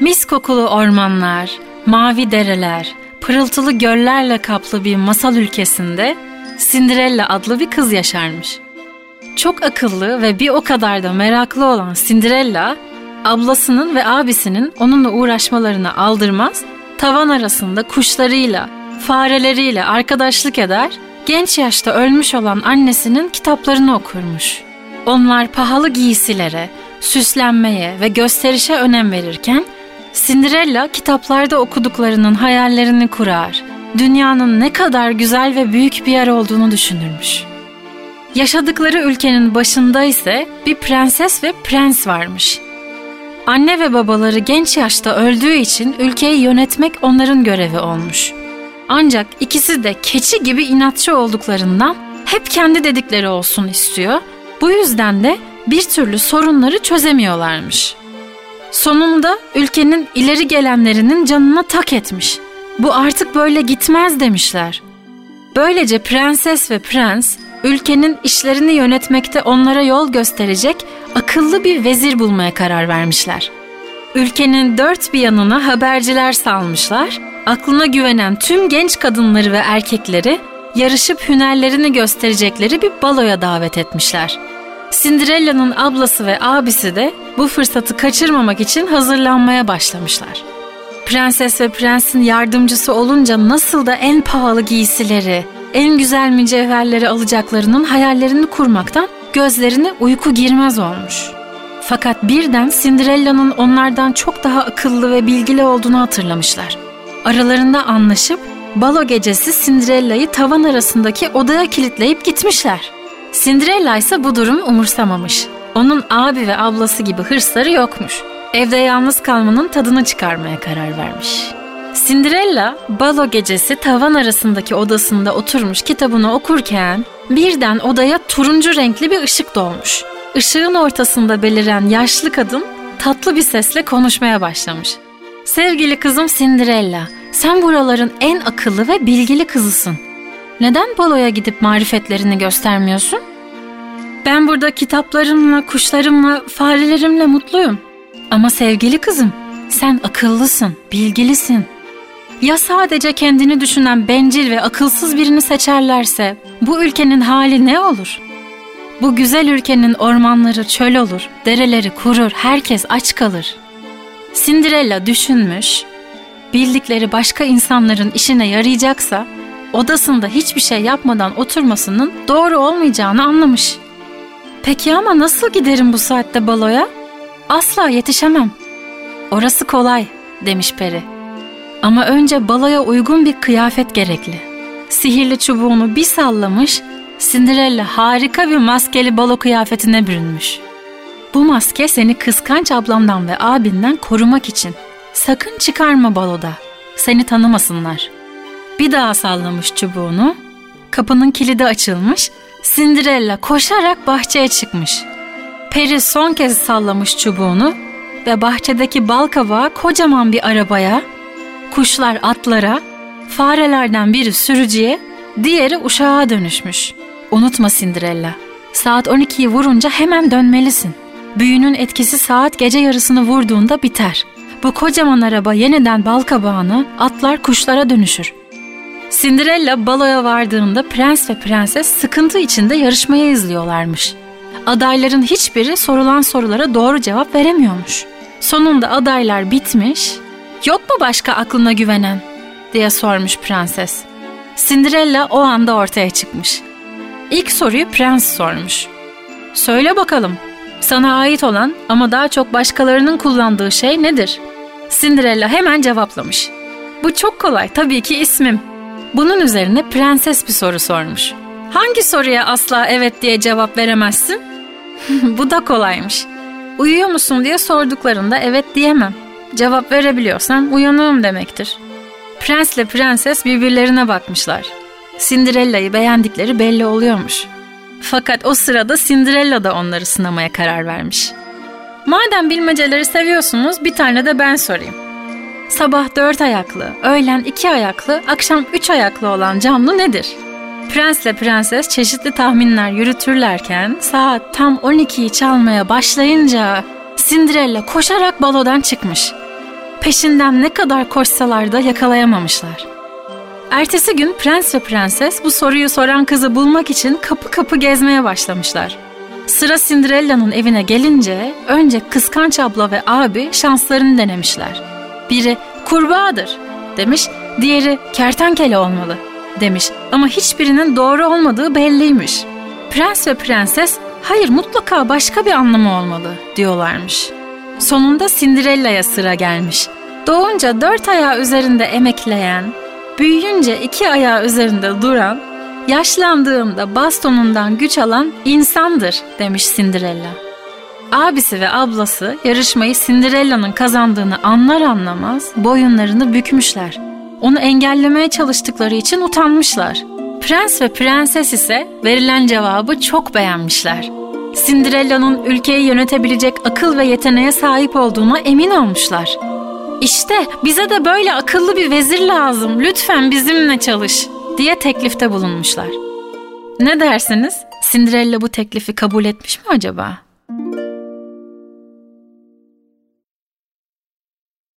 Mis kokulu ormanlar, mavi dereler, pırıltılı göllerle kaplı bir masal ülkesinde Cinderella adlı bir kız yaşarmış. Çok akıllı ve bir o kadar da meraklı olan Cinderella, ablasının ve abisinin onunla uğraşmalarını aldırmaz, tavan arasında kuşlarıyla, fareleriyle arkadaşlık eder, genç yaşta ölmüş olan annesinin kitaplarını okurmuş. Onlar pahalı giysilere, süslenmeye ve gösterişe önem verirken Cinderella kitaplarda okuduklarının hayallerini kurar. Dünyanın ne kadar güzel ve büyük bir yer olduğunu düşünürmüş. Yaşadıkları ülkenin başında ise bir prenses ve prens varmış. Anne ve babaları genç yaşta öldüğü için ülkeyi yönetmek onların görevi olmuş. Ancak ikisi de keçi gibi inatçı olduklarından hep kendi dedikleri olsun istiyor. Bu yüzden de bir türlü sorunları çözemiyorlarmış. Sonunda ülkenin ileri gelenlerinin canına tak etmiş. Bu artık böyle gitmez demişler. Böylece prenses ve prens ülkenin işlerini yönetmekte onlara yol gösterecek akıllı bir vezir bulmaya karar vermişler. Ülkenin dört bir yanına haberciler salmışlar, aklına güvenen tüm genç kadınları ve erkekleri yarışıp hünerlerini gösterecekleri bir baloya davet etmişler. Cinderella'nın ablası ve abisi de bu fırsatı kaçırmamak için hazırlanmaya başlamışlar. Prenses ve prensin yardımcısı olunca nasıl da en pahalı giysileri, en güzel mücevherleri alacaklarının hayallerini kurmaktan gözlerine uyku girmez olmuş. Fakat birden Cinderella'nın onlardan çok daha akıllı ve bilgili olduğunu hatırlamışlar. Aralarında anlaşıp balo gecesi Cinderella'yı tavan arasındaki odaya kilitleyip gitmişler. Cinderella ise bu durumu umursamamış. Onun abi ve ablası gibi hırsları yokmuş. Evde yalnız kalmanın tadını çıkarmaya karar vermiş. Cinderella balo gecesi tavan arasındaki odasında oturmuş kitabını okurken birden odaya turuncu renkli bir ışık dolmuş. Işığın ortasında beliren yaşlı kadın tatlı bir sesle konuşmaya başlamış. Sevgili kızım Cinderella, sen buraların en akıllı ve bilgili kızısın. Neden baloya gidip marifetlerini göstermiyorsun? Ben burada kitaplarımla, kuşlarımla, farelerimle mutluyum. Ama sevgili kızım, sen akıllısın, bilgilisin. Ya sadece kendini düşünen bencil ve akılsız birini seçerlerse bu ülkenin hali ne olur? Bu güzel ülkenin ormanları çöl olur, dereleri kurur, herkes aç kalır. Cinderella düşünmüş, bildikleri başka insanların işine yarayacaksa odasında hiçbir şey yapmadan oturmasının doğru olmayacağını anlamış. Peki ama nasıl giderim bu saatte baloya? Asla yetişemem. Orası kolay demiş peri. Ama önce baloya uygun bir kıyafet gerekli. Sihirli çubuğunu bir sallamış, Cinderella harika bir maskeli balo kıyafetine bürünmüş. Bu maske seni kıskanç ablamdan ve abinden korumak için. Sakın çıkarma baloda. Seni tanımasınlar. Bir daha sallamış çubuğunu. Kapının kilidi açılmış. Cinderella koşarak bahçeye çıkmış. Peri son kez sallamış çubuğunu ve bahçedeki bal kabağı kocaman bir arabaya, kuşlar atlara, farelerden biri sürücüye, diğeri uşağa dönüşmüş. Unutma Cinderella, saat 12'yi vurunca hemen dönmelisin. Büyünün etkisi saat gece yarısını vurduğunda biter. Bu kocaman araba yeniden bal kabağını, atlar kuşlara dönüşür. Cinderella baloya vardığında prens ve prenses sıkıntı içinde yarışmayı izliyorlarmış. Adayların hiçbiri sorulan sorulara doğru cevap veremiyormuş. Sonunda adaylar bitmiş. Yok mu başka aklına güvenen? diye sormuş prenses. Cinderella o anda ortaya çıkmış. İlk soruyu prens sormuş. Söyle bakalım, sana ait olan ama daha çok başkalarının kullandığı şey nedir? Cinderella hemen cevaplamış. Bu çok kolay, tabii ki ismim. Bunun üzerine prenses bir soru sormuş. Hangi soruya asla evet diye cevap veremezsin? Bu da kolaymış. Uyuyor musun diye sorduklarında evet diyemem. Cevap verebiliyorsam uyanığım demektir. Prensle prenses birbirlerine bakmışlar. Cinderella'yı beğendikleri belli oluyormuş. Fakat o sırada Cinderella da onları sınamaya karar vermiş. Madem bilmeceleri seviyorsunuz bir tane de ben sorayım. Sabah dört ayaklı, öğlen iki ayaklı, akşam üç ayaklı olan canlı nedir? Prensle prenses çeşitli tahminler yürütürlerken saat tam 12'yi çalmaya başlayınca Cinderella koşarak balodan çıkmış. peşinden ne kadar koşsalar da yakalayamamışlar. Ertesi gün prens ve prenses bu soruyu soran kızı bulmak için kapı kapı gezmeye başlamışlar. Sıra Cinderella'nın evine gelince önce kıskanç abla ve abi şanslarını denemişler. Biri kurbağadır demiş, diğeri kertenkele olmalı demiş ama hiçbirinin doğru olmadığı belliymiş. Prens ve prenses hayır mutlaka başka bir anlamı olmalı diyorlarmış. Sonunda Cinderella'ya sıra gelmiş. Doğunca dört ayağı üzerinde emekleyen, büyüyünce iki ayağı üzerinde duran, yaşlandığında bastonundan güç alan insandır demiş Cinderella. Abisi ve ablası yarışmayı Cinderella'nın kazandığını anlar anlamaz boyunlarını bükmüşler. Onu engellemeye çalıştıkları için utanmışlar. Prens ve prenses ise verilen cevabı çok beğenmişler. Cinderella'nın ülkeyi yönetebilecek akıl ve yeteneğe sahip olduğuna emin olmuşlar. İşte bize de böyle akıllı bir vezir lazım. Lütfen bizimle çalış diye teklifte bulunmuşlar. Ne dersiniz? Cinderella bu teklifi kabul etmiş mi acaba?